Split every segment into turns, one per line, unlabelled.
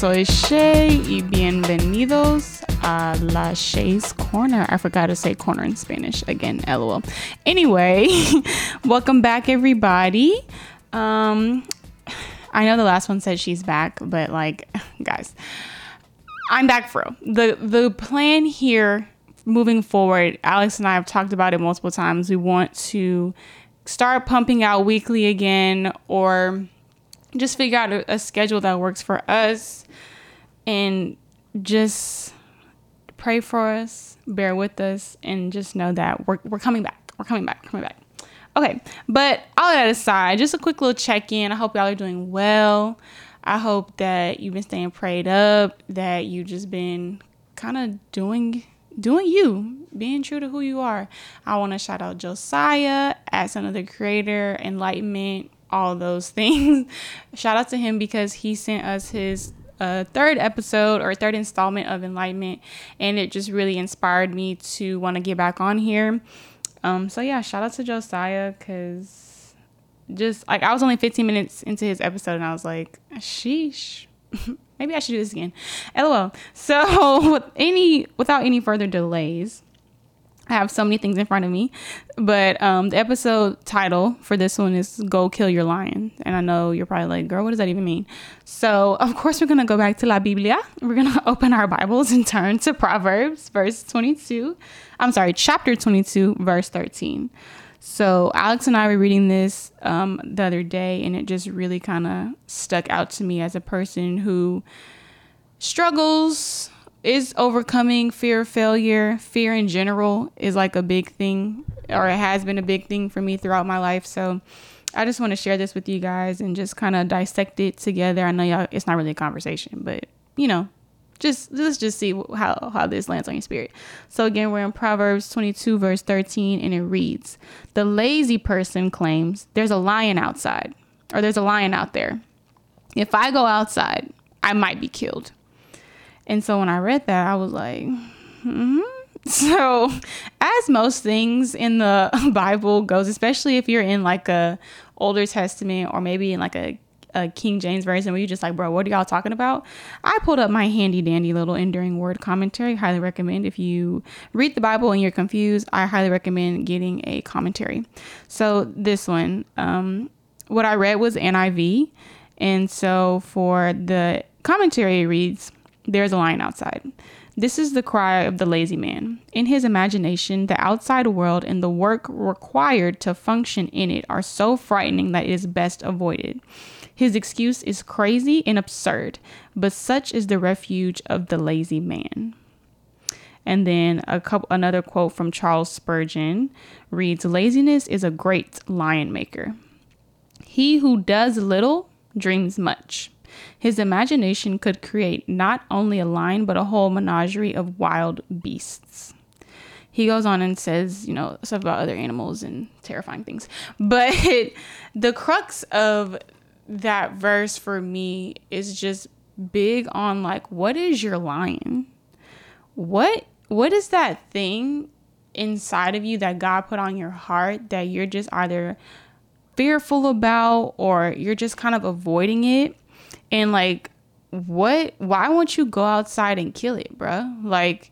Soy Chay y bienvenidos a La Chay's Corner. I forgot to say corner in Spanish again, lol. Anyway, welcome back, everybody. Um, I know the last one said she's back, but like, guys, I'm back for real. The the plan here moving forward, Alex and I have talked about it multiple times. We want to start pumping out weekly again or just figure out a, a schedule that works for us and just pray for us, bear with us, and just know that we're, we're coming back. We're coming back, coming back. Okay, but all that aside, just a quick little check in. I hope y'all are doing well. I hope that you've been staying prayed up, that you've just been kind of doing doing you, being true to who you are. I want to shout out Josiah as another creator, enlightenment, all those things. shout out to him because he sent us his uh, third episode or third installment of Enlightenment, and it just really inspired me to want to get back on here. Um, so yeah, shout out to Josiah because just like I was only 15 minutes into his episode, and I was like, sheesh. Maybe I should do this again. LOL. So, with any without any further delays, I have so many things in front of me, but um, the episode title for this one is "Go Kill Your Lion," and I know you're probably like, "Girl, what does that even mean?" So, of course, we're gonna go back to La Biblia. We're gonna open our Bibles and turn to Proverbs, verse 22. I'm sorry, chapter 22, verse 13. So Alex and I were reading this um, the other day, and it just really kind of stuck out to me as a person who struggles, is overcoming fear of failure. Fear in general is like a big thing, or it has been a big thing for me throughout my life. So I just want to share this with you guys and just kind of dissect it together. I know y'all, it's not really a conversation, but you know, just let's just see how how this lands on your spirit. So again, we're in Proverbs 22 verse 13 and it reads, "The lazy person claims there's a lion outside or there's a lion out there. If I go outside, I might be killed." And so when I read that, I was like, hmm So, as most things in the Bible goes, especially if you're in like a Older Testament or maybe in like a a King James version where you're just like, bro, what are y'all talking about? I pulled up my handy dandy little enduring word commentary. Highly recommend if you read the Bible and you're confused, I highly recommend getting a commentary. So this one, um, what I read was NIV. And so for the commentary, reads, There's a lion outside. This is the cry of the lazy man. In his imagination, the outside world and the work required to function in it are so frightening that it is best avoided. His excuse is crazy and absurd, but such is the refuge of the lazy man. And then a couple another quote from Charles Spurgeon reads laziness is a great lion maker. He who does little dreams much. His imagination could create not only a lion but a whole menagerie of wild beasts. He goes on and says, you know, stuff about other animals and terrifying things. But the crux of that verse for me is just big on like what is your lion? What what is that thing inside of you that God put on your heart that you're just either fearful about or you're just kind of avoiding it? And like what why won't you go outside and kill it, bruh? Like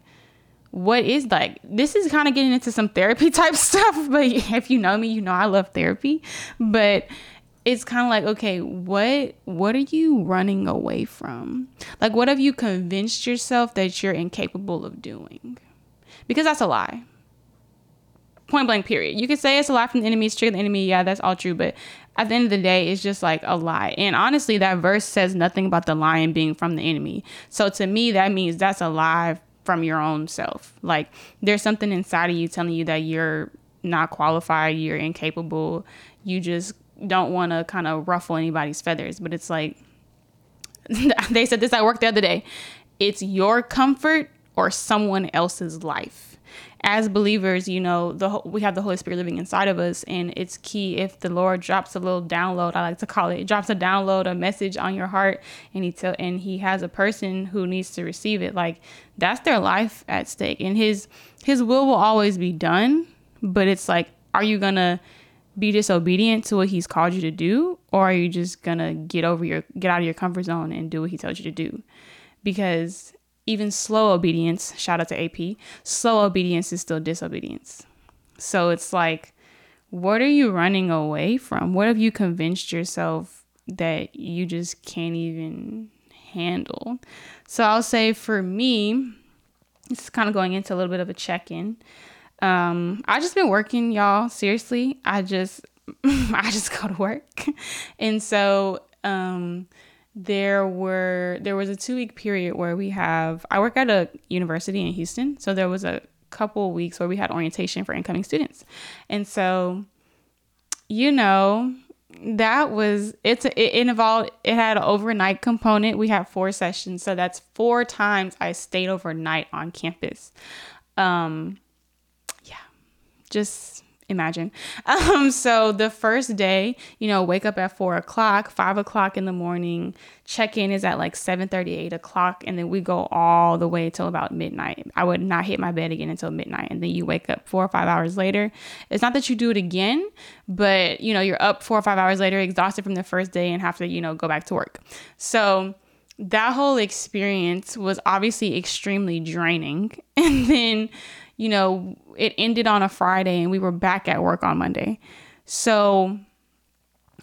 what is like this is kind of getting into some therapy type stuff but if you know me you know i love therapy. But it's kind of like okay what what are you running away from? Like what have you convinced yourself that you're incapable of doing? Because that's a lie. Point blank period. You could say it's a lie from the enemy it's true the enemy yeah that's all true but at the end of the day it's just like a lie and honestly that verse says nothing about the lion being from the enemy so to me that means that's a lie from your own self like there's something inside of you telling you that you're not qualified you're incapable you just don't want to kind of ruffle anybody's feathers, but it's like they said this at work the other day. It's your comfort or someone else's life. As believers, you know, the we have the Holy Spirit living inside of us, and it's key if the Lord drops a little download, I like to call it, drops a download, a message on your heart, and he tell and he has a person who needs to receive it. Like that's their life at stake, and his his will will always be done. But it's like, are you gonna be disobedient to what he's called you to do or are you just gonna get over your get out of your comfort zone and do what he tells you to do because even slow obedience shout out to ap slow obedience is still disobedience. So it's like what are you running away from? What have you convinced yourself that you just can't even handle? So i'll say for me it's kind of going into a little bit of a check-in. Um, I just been working, y'all. Seriously, I just I just go to work, and so um, there were there was a two week period where we have I work at a university in Houston, so there was a couple weeks where we had orientation for incoming students, and so you know that was it's it, involved it had an overnight component. We had four sessions so that's four times i stayed overnight on campus. Um yeah, just imagine. Um, so the first day, you know, wake up at four o'clock, five o'clock in the morning, check in is at like 7 30, 8 o'clock, and then we go all the way till about midnight. I would not hit my bed again until midnight. And then you wake up four or five hours later. It's not that you do it again, but you know, you're up four or five hours later, exhausted from the first day, and have to, you know, go back to work. So that whole experience was obviously extremely draining. And then you know, it ended on a Friday and we were back at work on Monday. So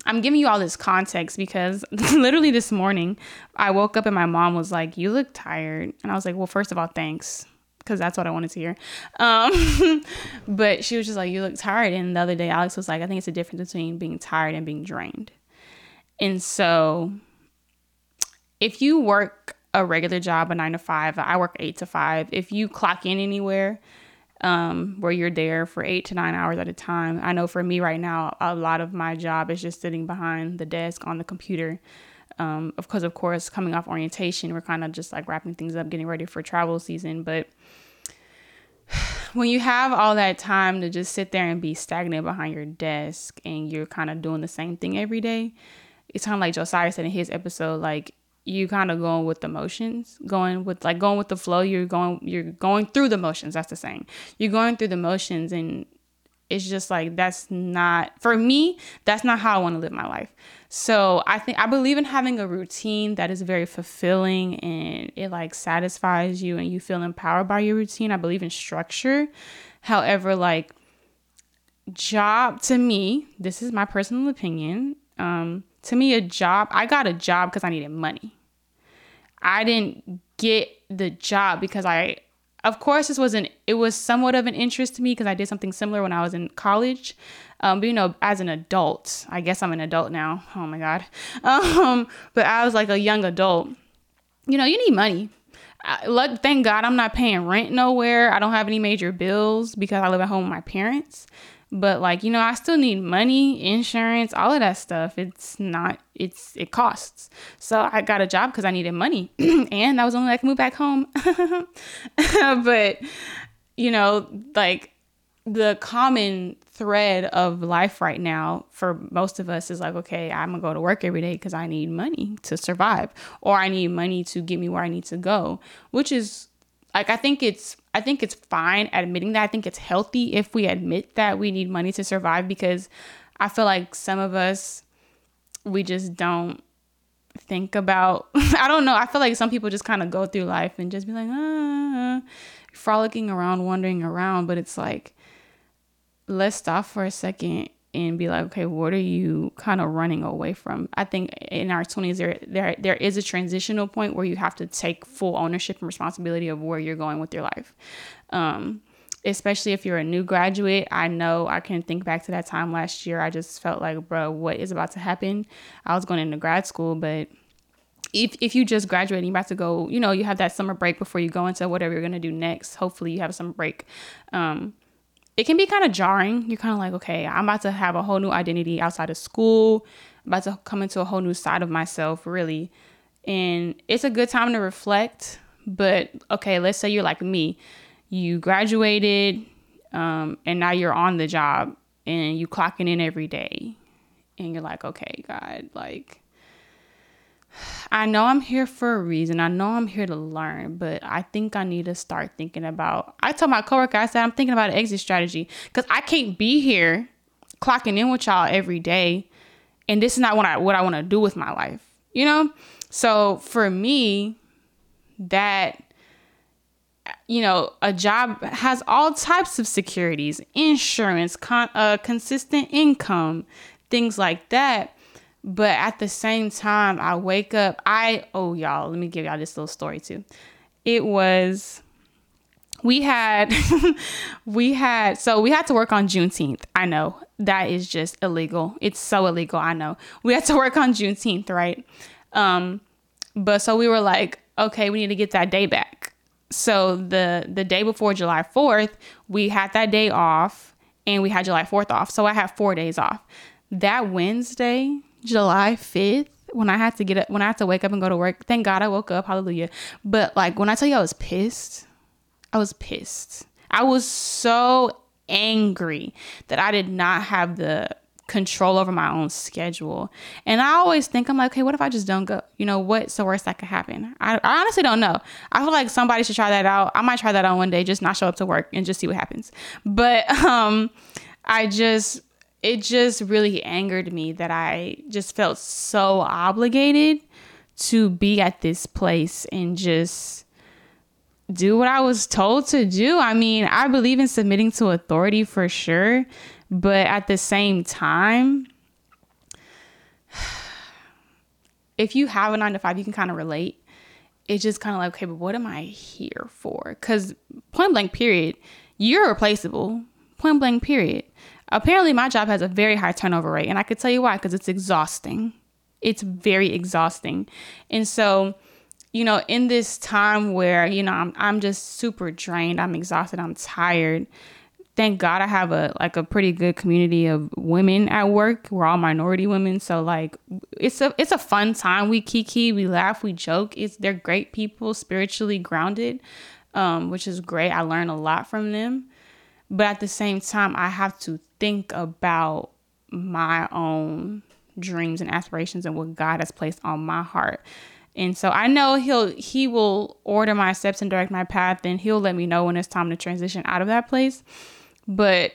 I'm giving you all this context because literally this morning I woke up and my mom was like, You look tired. And I was like, Well, first of all, thanks. Because that's what I wanted to hear. Um, but she was just like, You look tired. And the other day, Alex was like, I think it's a difference between being tired and being drained. And so if you work a regular job, a nine to five, I work eight to five, if you clock in anywhere, um, where you're there for eight to nine hours at a time. I know for me right now, a lot of my job is just sitting behind the desk on the computer. Um, of course, of course, coming off orientation, we're kind of just like wrapping things up, getting ready for travel season. But when you have all that time to just sit there and be stagnant behind your desk and you're kind of doing the same thing every day, it's kind of like Josiah said in his episode, like you kind of going with the motions, going with like going with the flow. You're going you're going through the motions. That's the saying. You're going through the motions, and it's just like that's not for me. That's not how I want to live my life. So I think I believe in having a routine that is very fulfilling and it like satisfies you and you feel empowered by your routine. I believe in structure. However, like job to me, this is my personal opinion. Um, to me, a job, I got a job because I needed money. I didn't get the job because I, of course, this wasn't, it was somewhat of an interest to me because I did something similar when I was in college. Um, but you know, as an adult, I guess I'm an adult now. Oh my God. Um, but I was like a young adult. You know, you need money. I, thank God I'm not paying rent nowhere. I don't have any major bills because I live at home with my parents but like you know i still need money insurance all of that stuff. It's not it's it costs. So i got a job because i needed money and that was only like move back home. But you know like the common thread of life right now for most of us is like okay i'm gonna go to work every day because i need money to survive or i need money to get me where i need to go which is like I think it's I think it's fine admitting that. I think it's healthy if we admit that we need money to survive because I feel like some of us we just don't think about I don't know. I feel like some people just kind of go through life and just be like, ah, frolicking around, wandering around, but it's like let's stop for a second and be like, okay, what are you kind of running away from? I think in our 20s there there there is a transitional point where you have to take full ownership and responsibility of where you're going with your life. Um, especially if you're a new graduate, I know I can think back to that time last year. I just felt like, bro, what is about to happen? I was going into grad school, but if, if you just graduated, and you're about to go, you know, you have that summer break before you go into whatever you're going to do next. Hopefully you have summer break. Um, it can be kind of jarring. You're kind of like, okay, I'm about to have a whole new identity outside of school, I'm about to come into a whole new side of myself, really. And it's a good time to reflect. But okay, let's say you're like me, you graduated, um, and now you're on the job and you clocking in every day, and you're like, okay, God, like I know I'm here for a reason. I know I'm here to learn, but I think I need to start thinking about. I told my coworker, I said, I'm thinking about an exit strategy because I can't be here clocking in with y'all every day and this is not what I what I want to do with my life. You know? So for me, that you know, a job has all types of securities, insurance, con- uh, consistent income, things like that. But at the same time, I wake up. I oh y'all, let me give y'all this little story too. It was we had we had so we had to work on Juneteenth. I know that is just illegal. It's so illegal. I know we had to work on Juneteenth, right? Um, but so we were like, okay, we need to get that day back. So the the day before July Fourth, we had that day off, and we had July Fourth off. So I have four days off. That Wednesday, July fifth, when I had to get up, when I had to wake up and go to work. Thank God I woke up. Hallelujah. But like when I tell you I was pissed, I was pissed. I was so angry that I did not have the control over my own schedule. And I always think, I'm like, okay, what if I just don't go? You know, what's the worst that could happen? I, I honestly don't know. I feel like somebody should try that out. I might try that on one day, just not show up to work and just see what happens. But um, I just, it just really angered me that I just felt so obligated to be at this place and just do what I was told to do. I mean, I believe in submitting to authority for sure, but at the same time, if you have a nine to five, you can kind of relate. It's just kind of like, okay, but what am I here for? Because point blank, period, you're replaceable. Point blank, period. Apparently, my job has a very high turnover rate, and I could tell you why because it's exhausting. It's very exhausting. And so, you know, in this time where, you know, I'm, I'm just super drained, I'm exhausted, I'm tired. Thank God I have a like a pretty good community of women at work. We're all minority women, so like it's a it's a fun time. We kiki, we laugh, we joke. It's they're great people, spiritually grounded, um, which is great. I learn a lot from them, but at the same time, I have to think about my own dreams and aspirations and what God has placed on my heart. And so I know he'll he will order my steps and direct my path and he'll let me know when it's time to transition out of that place. But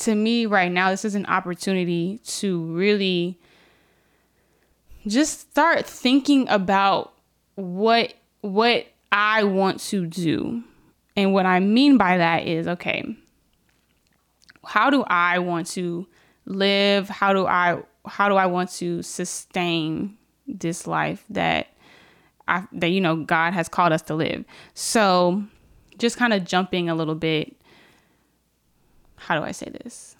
to me right now this is an opportunity to really just start thinking about what what I want to do. And what I mean by that is okay, how do I want to live? How do I how do I want to sustain this life that I, that you know God has called us to live. So, just kind of jumping a little bit. How do I say this?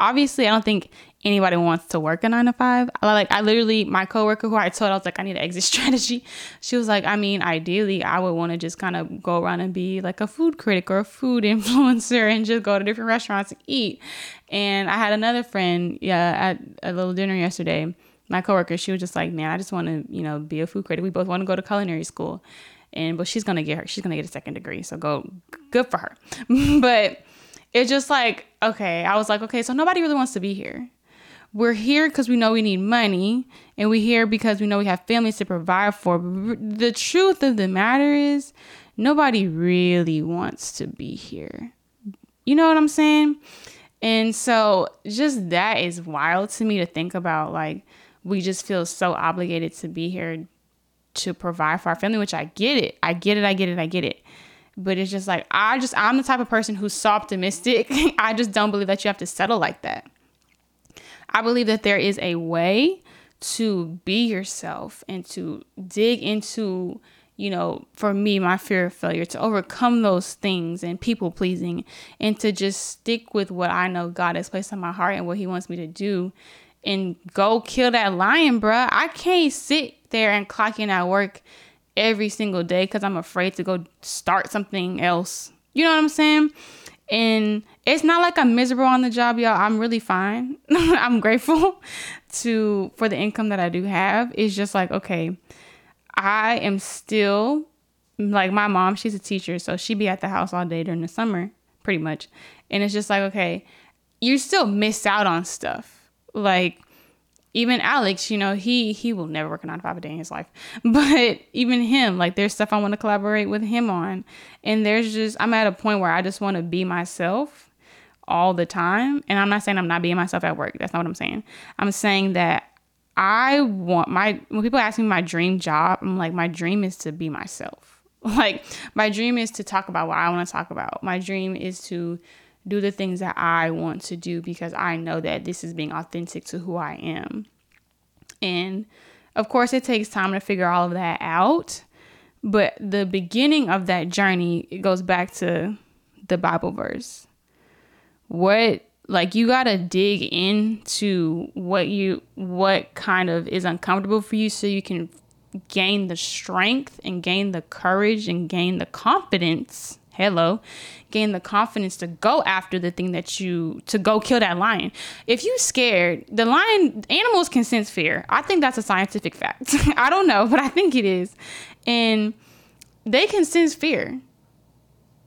Obviously, I don't think anybody wants to work a nine to five. Like I literally, my coworker who I told I was like, I need an exit strategy. She was like, I mean, ideally, I would want to just kind of go around and be like a food critic or a food influencer and just go to different restaurants and eat. And I had another friend, yeah, at a little dinner yesterday my coworker, she was just like, man, I just want to, you know, be a food critic. We both want to go to culinary school. And, but she's to get her, she's to get a second degree. So go, good for her. but it's just like, okay, I was like, okay, so nobody really wants to be here. We're here because we know we need money and we're here because we know we have families to provide for. The truth of the matter is, nobody really wants to be here. You know what I'm saying? And so just that is wild to me to think about like we just feel so obligated to be here to provide for our family, which I get it. I get it. I get it. I get it. But it's just like, I just, I'm the type of person who's so optimistic. I just don't believe that you have to settle like that. I believe that there is a way to be yourself and to dig into, you know, for me, my fear of failure, to overcome those things and people pleasing, and to just stick with what I know God has placed on my heart and what He wants me to do and go kill that lion, bruh. I can't sit there and clock in at work every single day because I'm afraid to go start something else. You know what I'm saying? And it's not like I'm miserable on the job, y'all. I'm really fine. I'm grateful to for the income that I do have. It's just like, okay, I am still like my mom, she's a teacher, so she be at the house all day during the summer, pretty much. And it's just like, okay, you still miss out on stuff like even Alex, you know, he he will never work a nine to five a day in his life. But even him, like there's stuff I want to collaborate with him on. And there's just I'm at a point where I just want to be myself all the time. And I'm not saying I'm not being myself at work. That's not what I'm saying. I'm saying that I want my when people ask me my dream job, I'm like my dream is to be myself. Like my dream is to talk about what I want to talk about. My dream is to do the things that I want to do because I know that this is being authentic to who I am. And of course, it takes time to figure all of that out. But the beginning of that journey, it goes back to the Bible verse. What like you got to dig into what you what kind of is uncomfortable for you so you can gain the strength and gain the courage and gain the confidence hello. Gain the confidence to go after the thing that you to go kill that lion. If you scared the lion animals can sense fear. I think that's a scientific fact. I don't know but i think it is. And they can sense fear.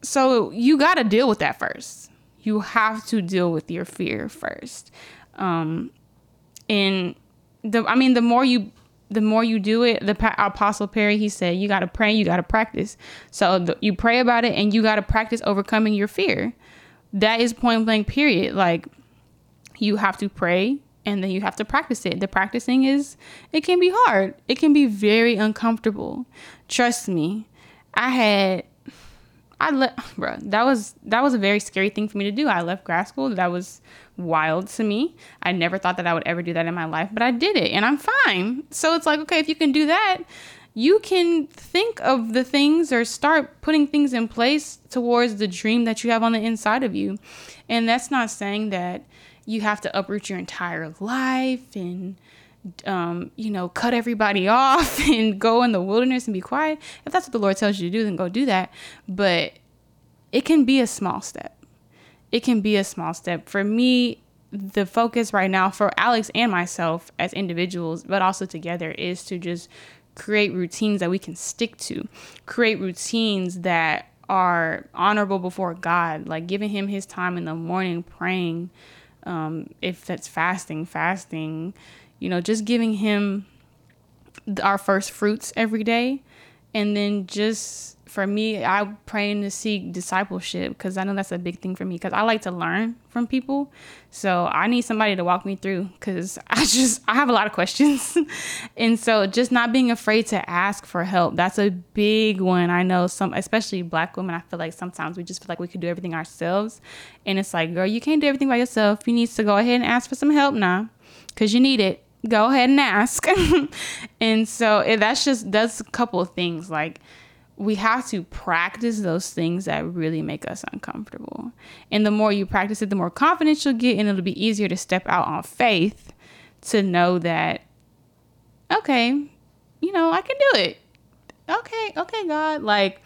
So you got to deal with that first. You have to deal with your fear first. Um and the i mean the more you the more you do it, the Apostle Perry he said, you got to pray, you got to practice. So you pray about it, and you got to practice overcoming your fear. That is point blank. Period. Like you have to pray, and then you have to practice it. The practicing is it can be hard. It can be very uncomfortable. Trust me. I had I left, bro. That was that was a very scary thing for me to do. I left grad school. That was wild to me. I never thought that I would ever do that in my life, but I did it and I'm fine. So it's like, okay, if you can do that, you can think of the things or start putting things in place towards the dream that you have on the inside of you. And that's not saying that you have to uproot your entire life and um, you know, cut everybody off and go in the wilderness and be quiet. If that's what the Lord tells you to do, then go do that. But it can be a small step it can be a small step. For me, the focus right now for Alex and myself as individuals, but also together, is to just create routines that we can stick to, create routines that are honorable before God, like giving Him His time in the morning, praying. Um, if that's fasting, fasting, you know, just giving Him our first fruits every day, and then just for me, I'm praying to seek discipleship because I know that's a big thing for me because I like to learn from people. So I need somebody to walk me through because I just I have a lot of questions, and so just not being afraid to ask for help. That's a big one. I know some, especially Black women. I feel like sometimes we just feel like we could do everything ourselves, and it's like, girl, you can't do everything by yourself. You need to go ahead and ask for some help now because you need it. Go ahead and ask. and so that's just that's a couple of things like we have to practice those things that really make us uncomfortable. And the more you practice it, the more confidence you'll get, and it'll be easier to step out on faith to know that, okay, you know, I can do it. Okay, okay, God. Like,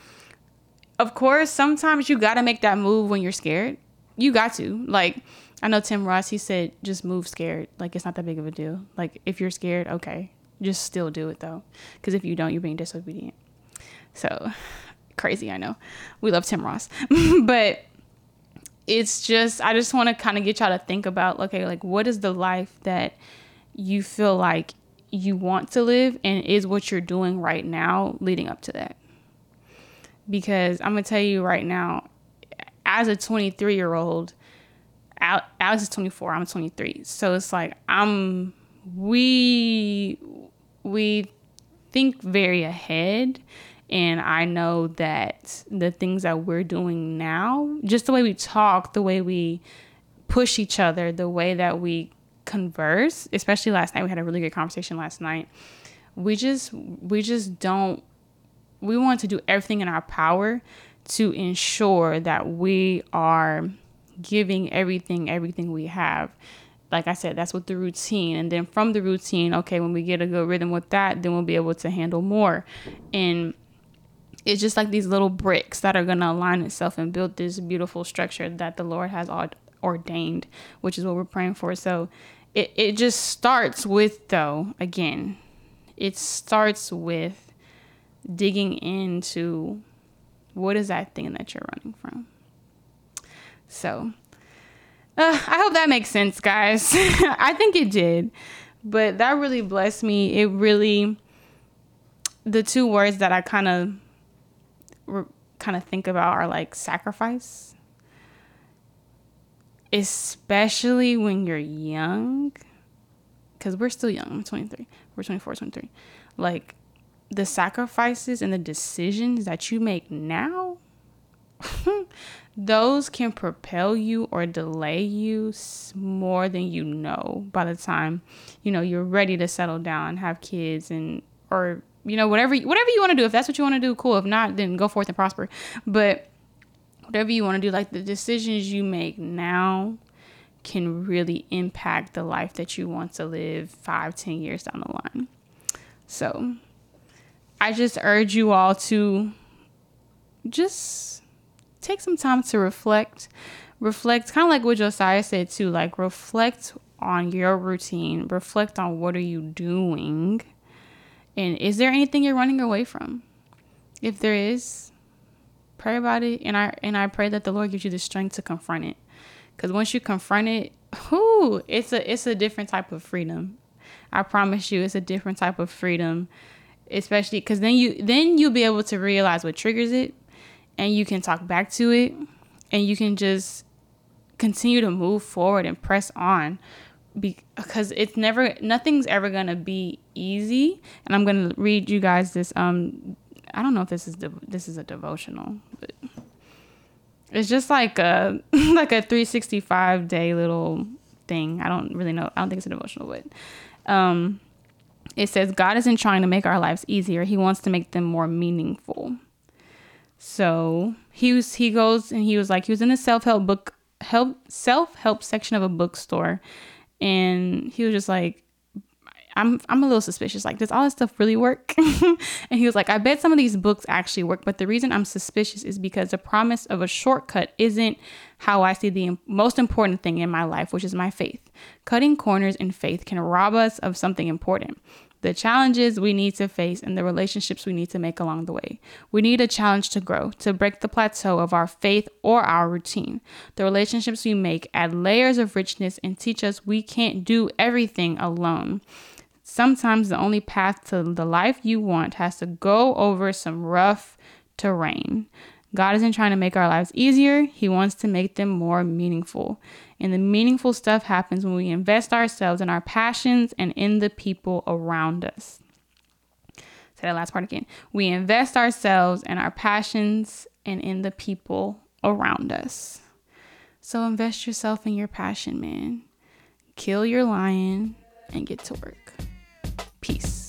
of course, sometimes you got to make that move when you're scared. You got to. Like, I know Tim Ross, he said, just move scared. Like, it's not that big of a deal. Like, if you're scared, okay, just still do it though. Because if you don't, you're being disobedient. So crazy, I know. We love Tim Ross. but it's just I just want to kind of get y'all to think about okay, like what is the life that you feel like you want to live and is what you're doing right now leading up to that? Because I'm going to tell you right now as a 23 year old, Alex is 24, I'm 23. So it's like I'm we we think very ahead and I know that the things that we're doing now, just the way we talk, the way we push each other, the way that we converse, especially last night, we had a really good conversation last night. We just, we just don't, we want to do everything in our power to ensure that we are giving everything, everything we have like I said, that's with the routine. And then from the routine, okay, when we get a good rhythm with that, then we'll be able to handle more. And it's just like these little bricks that are going to align itself and build this beautiful structure that the Lord has ordained, which is what we're praying for. So it, it just starts with, though, again, it starts with digging into what is that thing that you're running from. So uh, I hope that makes sense, guys. I think it did. But that really blessed me. It really, the two words that I kind of kind of think about are like sacrifice. especially when you're young, because we're still young. I'm 23. We're 24, 23. Like the sacrifices and the decisions that you make now, those can propel you or delay you more than you know by the time you know you're ready to settle down, have kids, and or you know whatever whatever you want to do. If that's what you want to do, cool. If not, then go forth and prosper. But whatever you want to do, like the decisions you make now can really impact the life that you want to live five, ten years down the line. So I just urge you all to just take some time to reflect. Reflect, kind of like what Josiah said too, like reflect on your routine, reflect on what are you doing, and is there anything you're running away from? If there is, pray about it, and I and I pray that the Lord gives you the strength to confront it. Because once you confront it, whoo, it's a it's a different type of freedom. I promise you, it's a different type of freedom, especially because then you then you'll be able to realize what triggers it, and you can talk back to it, and you can just continue to move forward and press on because it's never nothing's ever gonna be easy. And i'm gonna read you guys this um i don't know if this is this is a devotional but it's just like a like a 365 day little thing. I don't really know i don't think it's a devotional but um it says god isn't trying to make our lives easier. He wants to make them more meaningful. So he was he goes and he was like he was in the self-help book help self-help section of a bookstore and he was just like I'm I'm a little suspicious. Like, does all this stuff really work? and he was like, I bet some of these books actually work, but the reason I'm suspicious is because the promise of a shortcut isn't how I see the most important thing in my life, which is my faith. Cutting corners in faith can rob us of something important the challenges we need to face, and the relationships we need to make along the way. We need a challenge to grow, to break the plateau of our faith or our routine. The relationships we make add layers of richness and teach us we can't do everything alone. Sometimes the only path to the life you want has to go over some rough terrain. God isn't trying to make our lives easier, He wants to make them more meaningful. And the meaningful stuff happens when we invest ourselves in our passions and in the people around us. Say that last part again. We invest ourselves in our passions and in the people around us. So invest yourself in your passion, man. Kill your lion and get to work. Peace.